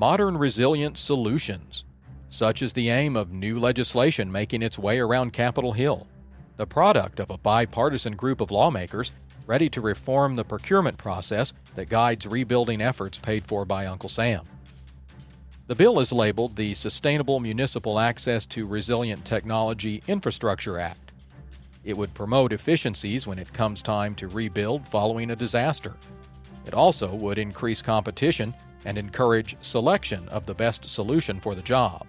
modern resilient solutions. Such is the aim of new legislation making its way around Capitol Hill, the product of a bipartisan group of lawmakers ready to reform the procurement process that guides rebuilding efforts paid for by Uncle Sam. The bill is labeled the Sustainable Municipal Access to Resilient Technology Infrastructure Act. It would promote efficiencies when it comes time to rebuild following a disaster. It also would increase competition and encourage selection of the best solution for the job.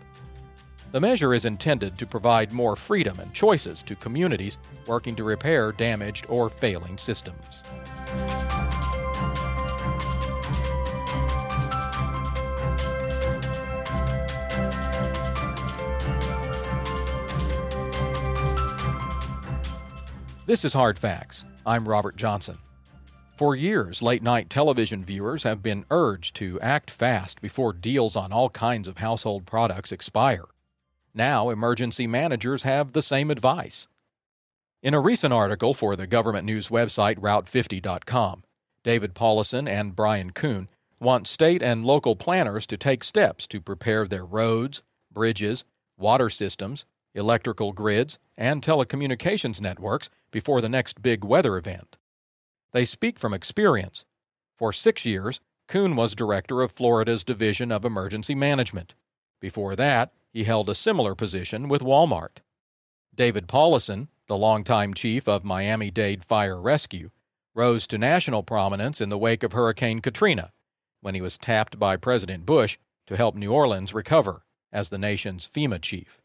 The measure is intended to provide more freedom and choices to communities working to repair damaged or failing systems. This is Hard Facts. I'm Robert Johnson. For years, late night television viewers have been urged to act fast before deals on all kinds of household products expire. Now, emergency managers have the same advice. In a recent article for the government news website Route50.com, David Paulison and Bryan Koon want state and local planners to take steps to prepare their roads, bridges, water systems, electrical grids, and telecommunications networks before the next big weather event. They speak from experience. For six years, Koon was director of Florida's Division of Emergency Management. Before that, he held a similar position with Walmart. David Paulison, the longtime chief of Miami Dade Fire Rescue, rose to national prominence in the wake of Hurricane Katrina when he was tapped by President Bush to help New Orleans recover as the nation's FEMA chief.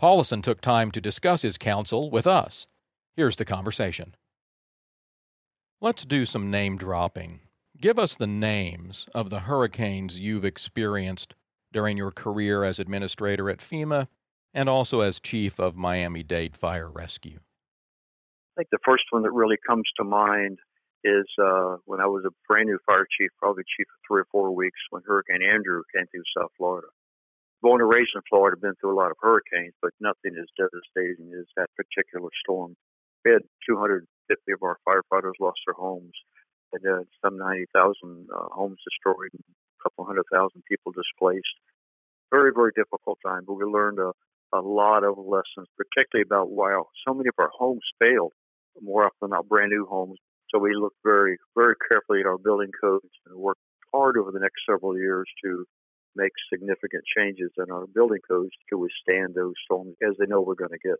Paulison took time to discuss his counsel with us. Here's the conversation. Let's do some name dropping. Give us the names of the hurricanes you've experienced during your career as administrator at FEMA and also as chief of Miami Dade Fire Rescue? I think the first one that really comes to mind is uh, when I was a brand new fire chief, probably chief for three or four weeks, when Hurricane Andrew came through South Florida. Born and raised in Florida, been through a lot of hurricanes, but nothing as devastating as that particular storm. We had 250 of our firefighters lost their homes, and uh, some 90,000 uh, homes destroyed, and a couple hundred thousand people displaced. Very, very difficult time, but we learned a, a lot of lessons, particularly about why so many of our homes failed, more often than not brand new homes. So we looked very, very carefully at our building codes and worked hard over the next several years to make significant changes in our building codes to withstand those storms as they know we're going to get.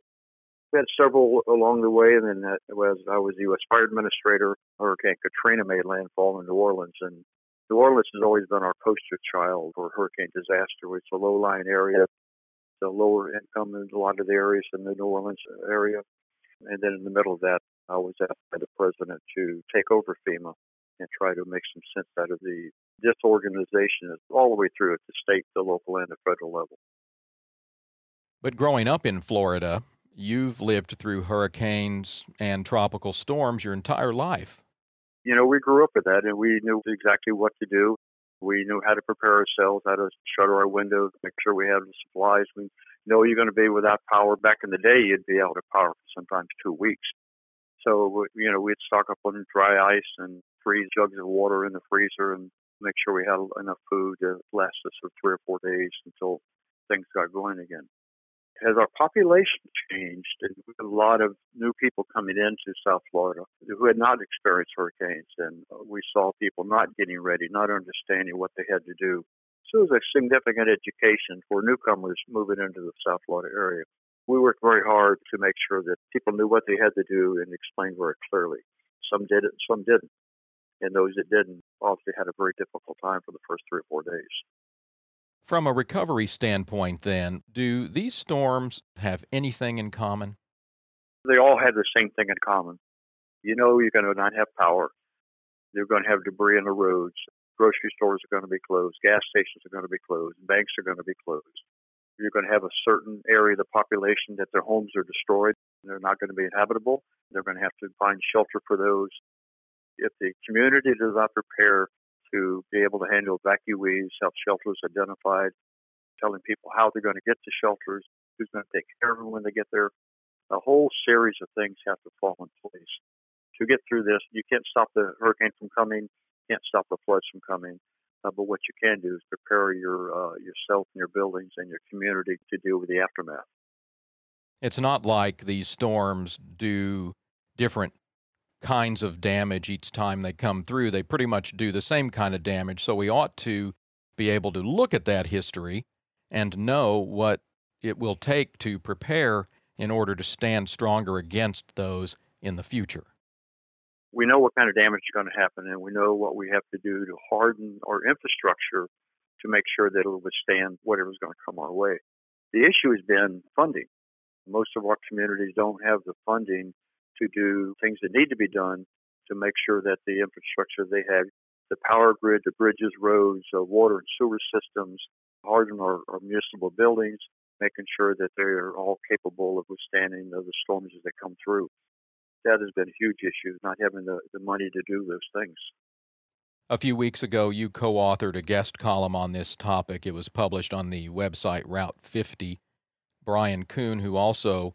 We had several along the way, and then that was I was the U.S. Fire Administrator. Hurricane Katrina made landfall in New Orleans, and New Orleans has always been our poster child for hurricane disaster. It's a low-lying area, it's a lower income in a lot of the areas in the New Orleans area. And then in the middle of that, I was asked by the president to take over FEMA and try to make some sense out of the disorganization all the way through at the state, the local, and the federal level. But growing up in Florida, you've lived through hurricanes and tropical storms your entire life you know, we grew up with that and we knew exactly what to do. We knew how to prepare ourselves, how to shutter our windows, make sure we had the supplies. We know you're going to be without power. Back in the day, you'd be out of power for sometimes two weeks. So, you know, we'd stock up on dry ice and freeze jugs of water in the freezer and make sure we had enough food to last us for three or four days until things got going again as our population changed, and a lot of new people coming into South Florida who had not experienced hurricanes, and we saw people not getting ready, not understanding what they had to do. So it was a significant education for newcomers moving into the South Florida area. We worked very hard to make sure that people knew what they had to do and explained very clearly. Some did it, some didn't. And those that didn't obviously had a very difficult time for the first three or four days. From a recovery standpoint, then, do these storms have anything in common? They all have the same thing in common. You know, you're going to not have power. You're going to have debris in the roads. Grocery stores are going to be closed. Gas stations are going to be closed. Banks are going to be closed. You're going to have a certain area of the population that their homes are destroyed. They're not going to be inhabitable. They're going to have to find shelter for those. If the community does not prepare to be able to handle evacuees, have shelters identified, telling people how they're going to get to shelters, who's going to take care of them when they get there. A whole series of things have to fall in place. To get through this, you can't stop the hurricane from coming, can't stop the floods from coming, Uh, but what you can do is prepare your uh, yourself and your buildings and your community to deal with the aftermath. It's not like these storms do different kinds of damage each time they come through. They pretty much do the same kind of damage. So we ought to be able to look at that history and know what it will take to prepare in order to stand stronger against those in the future. We know what kind of damage is going to happen, and we know what we have to do to harden our infrastructure to make sure that it'll withstand whatever's going to come our way. The issue has been funding. Most of our communities don't have the funding to do things that need to be done to make sure that the infrastructure they have, the power grid, the bridges, roads, uh, water and sewer systems, harden our, our, municipal buildings, making sure that they're all capable of withstanding the, the storms as they come through. That has been a huge issue, not having the, the money to do those things. A few weeks ago, you co authored a guest column on this topic. It was published on the website Route 50. Bryan Koon, who also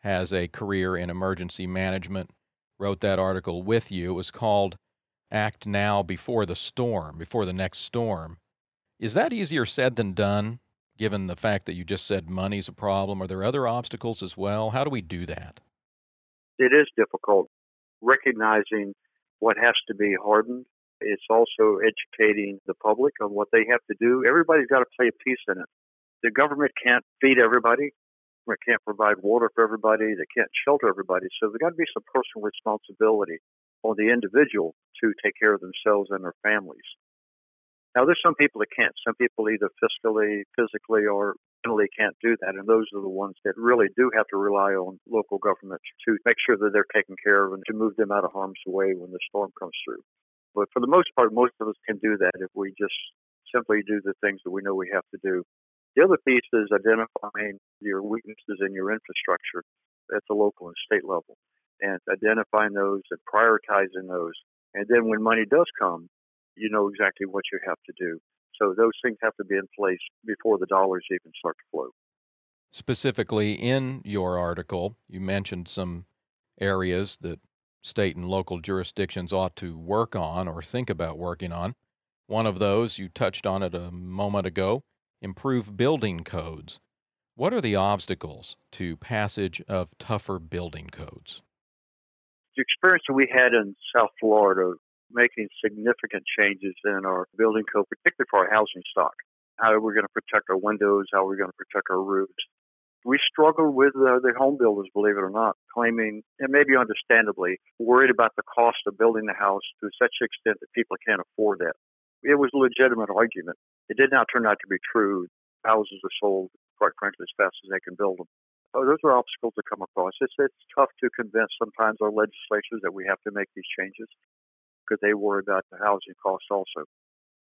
has a career in emergency management, wrote that article with you. It was called Act Now Before the Storm, Before the Next Storm. Is that easier said than done, given the fact that you just said money's a problem? Are there other obstacles as well? How do we do that? It is difficult recognizing what has to be hardened. It's also educating the public on what they have to do. Everybody's got to play a piece in it. The government can't feed everybody. They can't provide water for everybody. They can't shelter everybody. So there's got to be some personal responsibility on the individual to take care of themselves and their families. Now, there's some people that can't. Some people either fiscally, physically, or mentally can't do that. And those are the ones that really do have to rely on local government to make sure that they're taken care of and to move them out of harm's way when the storm comes through. But for the most part, most of us can do that if we just simply do the things that we know we have to do. The other piece is identifying your weaknesses in your infrastructure at the local and state level and identifying those and prioritizing those. And then when money does come, you know exactly what you have to do. So those things have to be in place before the dollars even start to flow. Specifically, in your article, you mentioned some areas that state and local jurisdictions ought to work on or think about working on. One of those, you touched on it a moment ago, improve building codes. What are the obstacles to passage of tougher building codes? The experience that we had in South Florida making significant changes in our building code, particularly for our housing stock. How are we going to protect our windows? How are we going to protect our roofs? We struggled with uh, the home builders, believe it or not, claiming, and maybe understandably, worried about the cost of building the house to such extent that people can't afford that. It was a legitimate argument. It did not turn out to be true. Houses are sold, quite frankly, as fast as they can build them. So oh, those are obstacles to come across. It's, it's tough to convince sometimes our legislatures that we have to make these changes because they worry about the housing costs also.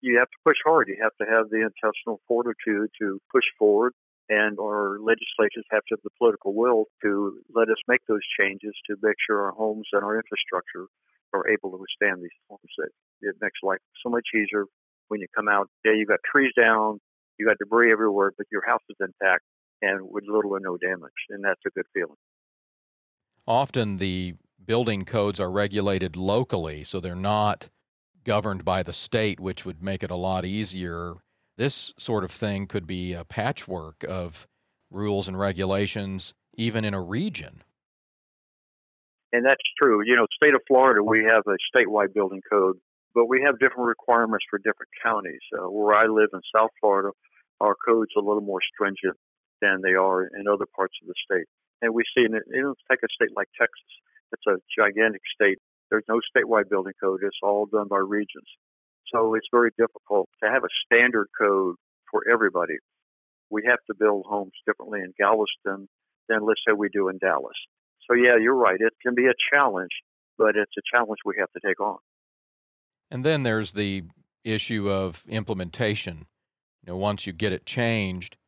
You have to push hard. You have to have the intestinal fortitude to push forward, and our legislatures have to have the political will to let us make those changes to make sure our homes and our infrastructure are able to withstand these storms. It makes life so much easier when you come out, yeah, you've got trees down, you got debris everywhere, but your house is intact and with little or no damage, and that's a good feeling. Often the building codes are regulated locally, so they're not governed by the state, which would make it a lot easier. This sort of thing could be a patchwork of rules and regulations, even in a region. And that's true. You know, state of Florida, we have a statewide building code but we have different requirements for different counties. Uh, where I live in South Florida, our codes a little more stringent than they are in other parts of the state. And we see, in it, know, take a state like Texas. It's a gigantic state. There's no statewide building code. It's all done by regions. So it's very difficult to have a standard code for everybody. We have to build homes differently in Galveston than let's say we do in Dallas. So yeah, you're right. It can be a challenge, but it's a challenge we have to take on. And then there's the issue of implementation. You know, once you get it changed,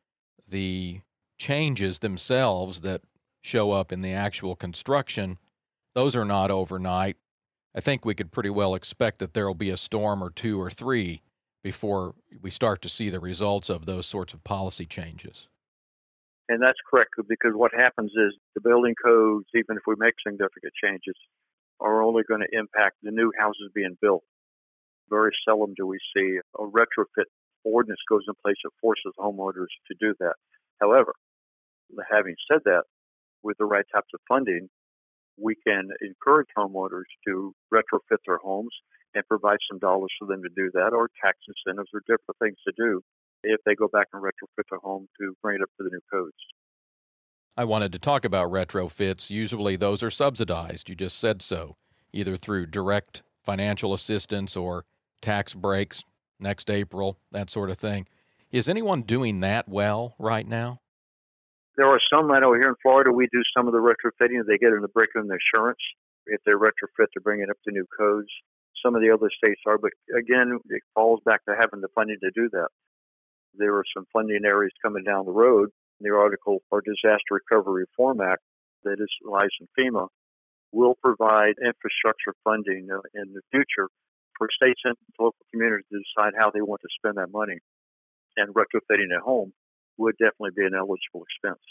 the changes themselves that show up in the actual construction, those are not overnight. I think we could pretty well expect that there will be a storm or two or three before we start to see the results of those sorts of policy changes. And that's correct because what happens is the building codes, even if we make significant changes, are only going to impact the new houses being built Very seldom do we see a retrofit ordinance goes in place that forces homeowners to do that. However, having said that, with the right types of funding, we can encourage homeowners to retrofit their homes and provide some dollars for them to do that, or tax incentives or different things to do if they go back and retrofit their home to bring it up to the new codes. I wanted to talk about retrofits. Usually those are subsidized. You just said so, either through direct financial assistance or tax breaks next April, that sort of thing. Is anyone doing that well right now? There are some I know here in Florida. We do some of the retrofitting. They get in the break in the insurance if they retrofit to bring it up to new codes. Some of the other states are, but again, it falls back to having the funding to do that. There are some funding areas coming down the road. The article for Disaster Recovery Reform Act that is lies in FEMA will provide infrastructure funding uh, in the future for states and local communities to decide how they want to spend that money. And retrofitting a home would definitely be an eligible expense.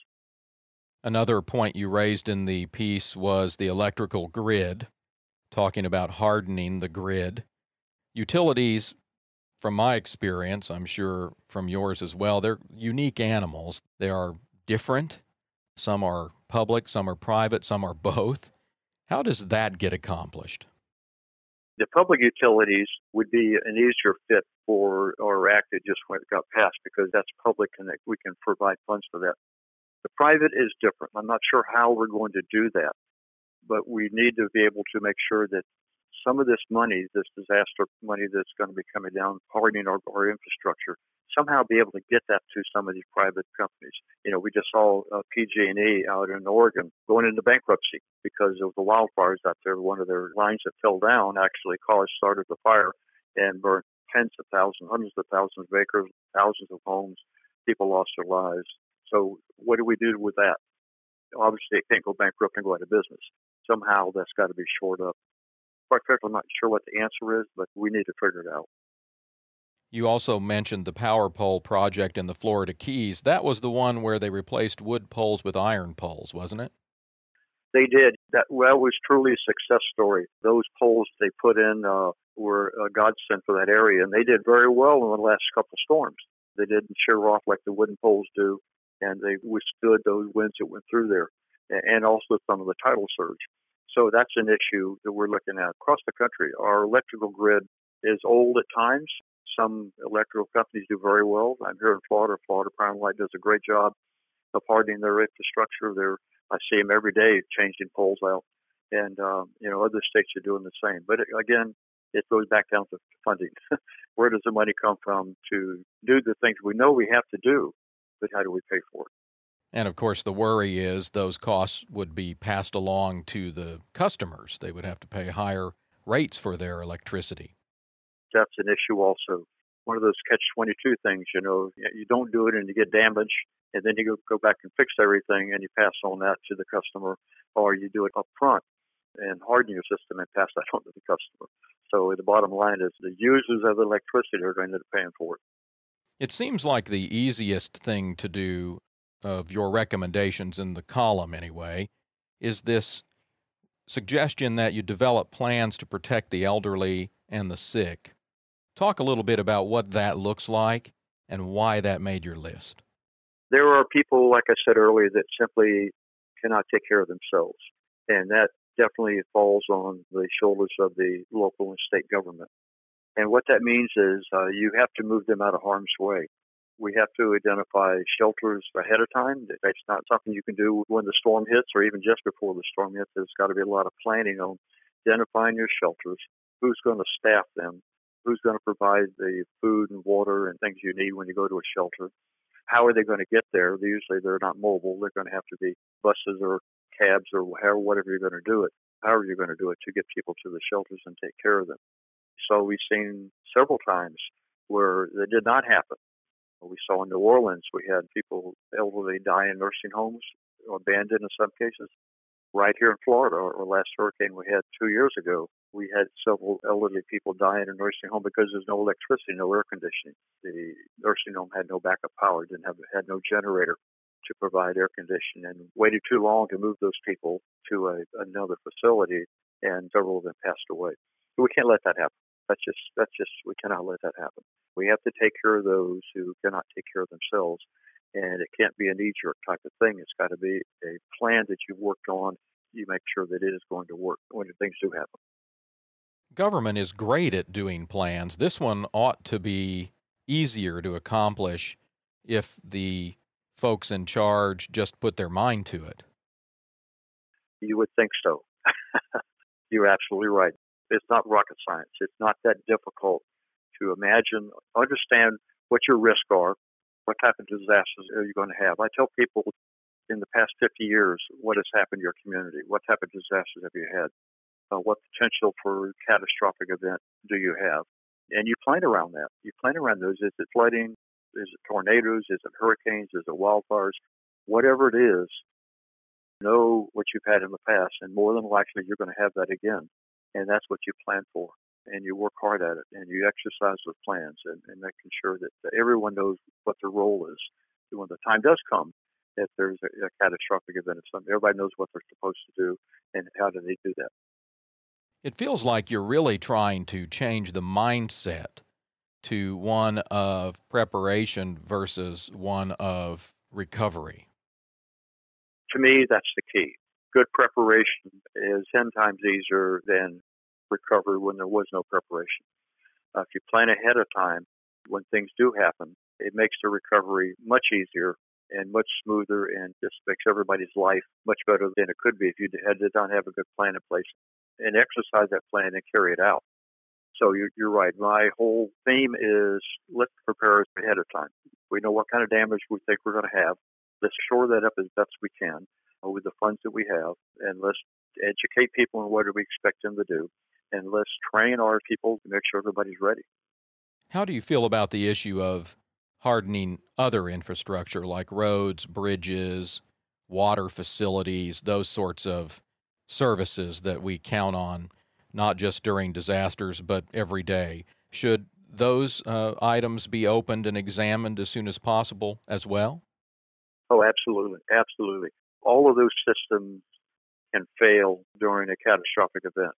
Another point you raised in the piece was the electrical grid, talking about hardening the grid. Utilities, from my experience, I'm sure from yours as well, they're unique animals. They are different. Some are public, some are private, some are both. How does that get accomplished? The public utilities would be an easier fit for our act that just went got passed because that's public and that we can provide funds for that. The private is different. I'm not sure how we're going to do that, but we need to be able to make sure that some of this money, this disaster money that's going to be coming down, hardening our, our infrastructure, somehow be able to get that to some of these private companies. You know, we just saw uh, PG&E out in Oregon going into bankruptcy because of the wildfires out there. One of their lines that fell down actually caused started the fire and burned tens of thousands, hundreds of thousands of acres, thousands of homes. People lost their lives. So what do we do with that? Obviously, it can't go bankrupt and go out of business. Somehow that's got to be shored up. Quite frankly, I'm not sure what the answer is, but we need to figure it out. You also mentioned the power pole project in the Florida Keys. That was the one where they replaced wood poles with iron poles, wasn't it? They did. That well was truly a success story. Those poles they put in uh, were a godsend for that area, and they did very well in the last couple storms. They didn't shear off like the wooden poles do, and they withstood those winds that went through there, and also some of the tidal surge. So that's an issue that we're looking at across the country. Our electrical grid is old at times. Some electrical companies do very well. I'm here in Florida. Florida Power Light does a great job of hardening their infrastructure. They're, I see them every day changing poles out, and um, you know other states are doing the same. But it, again, it goes back down to funding. Where does the money come from to do the things we know we have to do, but how do we pay for it? And of course, the worry is those costs would be passed along to the customers. They would have to pay higher rates for their electricity that's an issue also. One of those catch 22 things, you know, you don't do it and you get damaged, and then you go, go back and fix everything and you pass on that to the customer, or you do it up front and harden your system and pass that on to the customer. So the bottom line is the users of electricity are going to be paying for it. It seems like the easiest thing to do of your recommendations in the column, anyway, is this suggestion that you develop plans to protect the elderly and the sick. Talk a little bit about what that looks like and why that made your list. There are people, like I said earlier, that simply cannot take care of themselves. And that definitely falls on the shoulders of the local and state government. And what that means is uh, you have to move them out of harm's way. We have to identify shelters ahead of time. That's not something you can do when the storm hits or even just before the storm hits. There's got to be a lot of planning on identifying your shelters, who's going to staff them, who's going to provide the food and water and things you need when you go to a shelter. How are they going to get there? Usually they're not mobile. They're going to have to be buses or cabs or however, whatever you're going to do it, however you're going to do it to get people to the shelters and take care of them. So we've seen several times where that did not happen. We saw in New Orleans, we had people elderly die in nursing homes, abandoned in some cases. Right here in Florida, or last hurricane we had two years ago, we had several elderly people die in a nursing home because there's no electricity, no air conditioning. The nursing home had no backup power, didn't have had no generator to provide air conditioning, and waited too long to move those people to a, another facility, and several of them passed away. We can't let that happen. That's just that's just we cannot let that happen. We have to take care of those who cannot take care of themselves, and it can't be a knee jerk type of thing. It's got to be a plan that you've worked on. You make sure that it is going to work when things do happen. Government is great at doing plans. This one ought to be easier to accomplish if the folks in charge just put their mind to it. You would think so. You're absolutely right. It's not rocket science. It's not that difficult to imagine, understand what your risks are, what type of disasters are you going to have. I tell people in the past 50 years what has happened to your community, what type of disasters have you had, uh, what potential for catastrophic event do you have, and you plan around that. You plan around those. Is it flooding? Is it tornadoes? Is it hurricanes? Is it wildfires? Whatever it is, know what you've had in the past, and more than likely you're going to have that again. And that's what you plan for. And you work hard at it, and you exercise those plans, and, and making sure that, that everyone knows what their role is. So when the time does come, if there's a, a catastrophic event of something, everybody knows what they're supposed to do and how do they do that. It feels like you're really trying to change the mindset to one of preparation versus one of recovery. To me, that's the key. Good preparation is 10 times easier than recovery when there was no preparation. Uh, if you plan ahead of time, when things do happen, it makes the recovery much easier and much smoother and just makes everybody's life much better than it could be if you had, did not have a good plan in place and exercise that plan and carry it out. So you're, you're right. My whole theme is let's prepare ahead of time. We know what kind of damage we think we're going to have. Let's shore that up as best we can with the funds that we have, and let's educate people on what do we expect them to do, and let's train our people to make sure everybody's ready. How do you feel about the issue of hardening other infrastructure like roads, bridges, water facilities, those sorts of services that we count on, not just during disasters, but every day. Should those uh, items be opened and examined as soon as possible as well? Oh, absolutely. Absolutely. All of those systems can fail during a catastrophic event.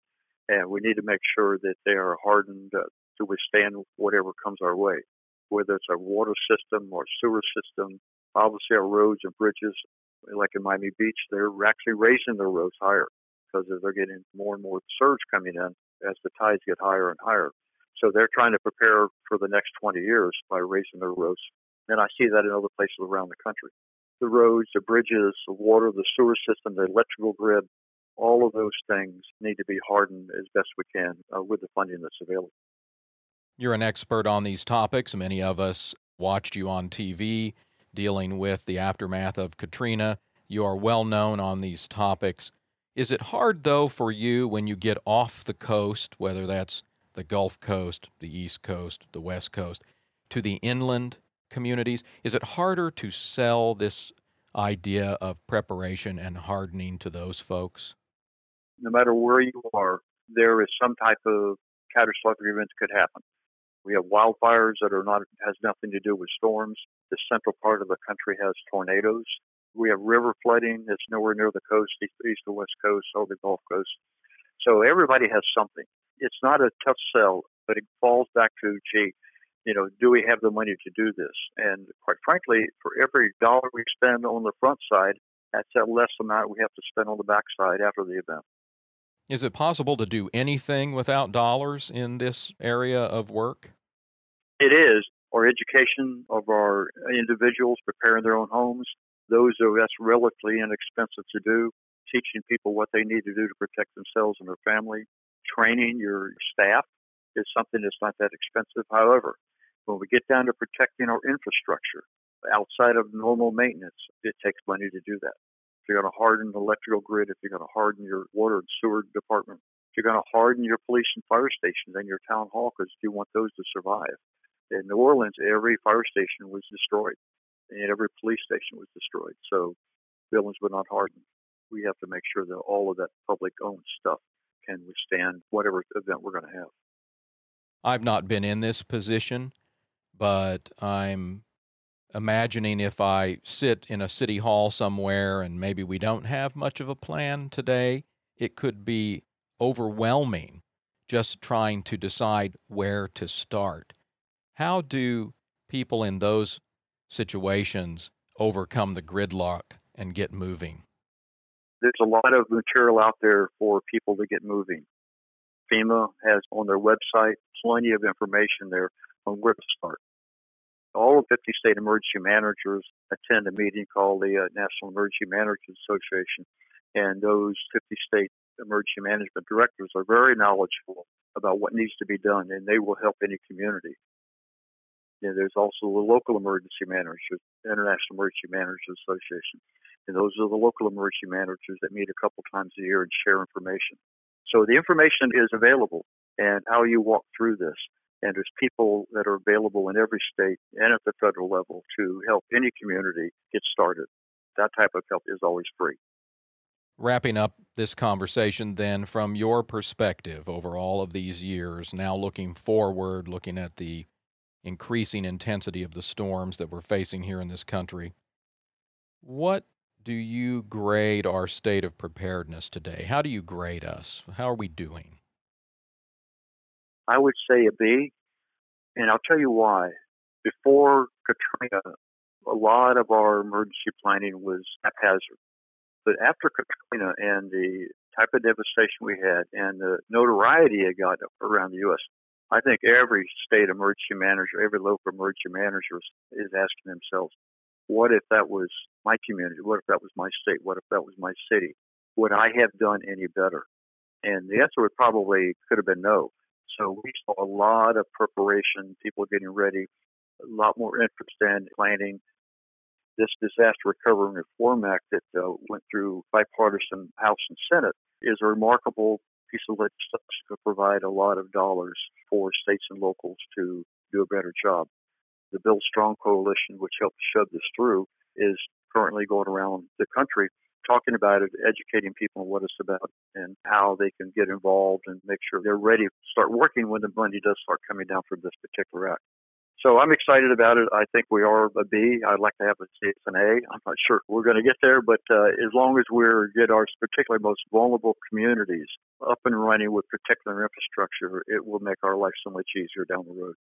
And we need to make sure that they are hardened uh, to withstand whatever comes our way, whether it's our water system or sewer system. Obviously, our roads and bridges like in Miami Beach, they're actually raising their roads higher because they're getting more and more surge coming in as the tides get higher and higher. So they're trying to prepare for the next 20 years by raising their roads. And I see that in other places around the country. The roads, the bridges, the water, the sewer system, the electrical grid, all of those things need to be hardened as best we can uh, with the funding that's available. You're an expert on these topics. Many of us watched you on TV dealing with the aftermath of Katrina. You are well known on these topics. Is it hard, though, for you when you get off the coast, whether that's the Gulf Coast, the East Coast, the West Coast, to the inland communities? Is it harder to sell this idea of preparation and hardening to those folks? No matter where you are, there is some type of catastrophic event could happen. We have wildfires that are not has nothing to do with storms. The central part of the country has tornadoes. We have river flooding that's nowhere near the coast, east, east or west coast, or the Gulf Coast. So everybody has something. It's not a tough sell, but it falls back to, gee, you know, do we have the money to do this? And quite frankly, for every dollar we spend on the front side, that's a less amount we have to spend on the back side after the event. Is it possible to do anything without dollars in this area of work? It is. Our education of our individuals preparing their own homes, those are that's relatively inexpensive to do. Teaching people what they need to do to protect themselves and their family, training your staff is something that's not that expensive. However, when we get down to protecting our infrastructure outside of normal maintenance, it takes money to do that. If you're going to harden the electrical grid, if you're going to harden your water and sewer department, if you're going to harden your police and fire stations and your town hall, because you want those to survive. In New Orleans, every fire station was destroyed, and every police station was destroyed. So buildings were not hardened. We have to make sure that all of that public-owned stuff can withstand whatever event we're going to have. I've not been in this position, but I'm imagining if I sit in a city hall somewhere and maybe we don't have much of a plan today, it could be overwhelming just trying to decide where to start. How do people in those situations overcome the gridlock and get moving? There's a lot of material out there for people to get moving. FEMA has on their website plenty of information there on where to start. All of 50 state emergency managers attend a meeting called the uh, National Emergency Managers Association, and those 50 state emergency management directors are very knowledgeable about what needs to be done, and they will help any community. And there's also the local emergency managers, International Emergency Managers Association, and those are the local emergency managers that meet a couple times a year and share information. So the information is available and how you walk through this. And there's people that are available in every state and at the federal level to help any community get started. That type of help is always free. Wrapping up this conversation, then, from your perspective over all of these years, now looking forward, looking at the increasing intensity of the storms that we're facing here in this country, what do you grade our state of preparedness today? How do you grade us? How are we doing? I would say a B, and I'll tell you why. Before Katrina, a lot of our emergency planning was haphazard. But after Katrina and the type of devastation we had and the notoriety it got around the U.S., I think every state emergency manager, every local emergency manager is asking themselves, what if that was my community? What if that was my state? What if that was my city? Would I have done any better? And the answer would probably could have been no. So we saw a lot of preparation, people getting ready, a lot more interest in planning. This Disaster Recovery and Reform Act that uh, went through bipartisan House and Senate is a remarkable piece of legislation to provide a lot of dollars for states and locals to do a better job the Build Strong Coalition, which helped shove this through, is currently going around the country talking about it, educating people on what it's about and how they can get involved and make sure they're ready to start working when the money does start coming down from this particular act. So I'm excited about it. I think we are a B. I'd like to have a C. It's an A. I'm not sure we're going to get there, but uh, as long as we get our particularly most vulnerable communities up and running with particular infrastructure, it will make our life so much easier down the road.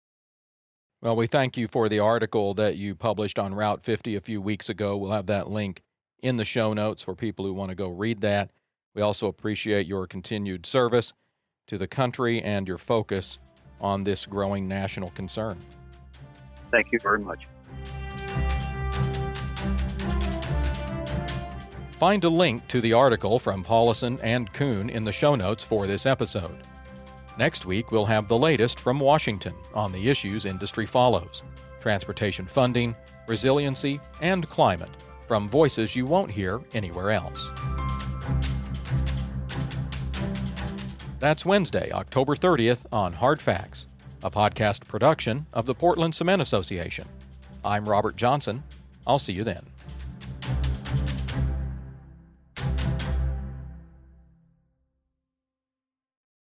Well, we thank you for the article that you published on Route 50 a few weeks ago. We'll have that link in the show notes for people who want to go read that. We also appreciate your continued service to the country and your focus on this growing national concern. Thank you very much. Find a link to the article from Paulison and Koon in the show notes for this episode. Next week, we'll have the latest from Washington on the issues industry follows transportation funding, resiliency, and climate from voices you won't hear anywhere else. That's Wednesday, October 30th on Hard Facts, a podcast production of the Portland Cement Association. I'm Robert Johnson. I'll see you then.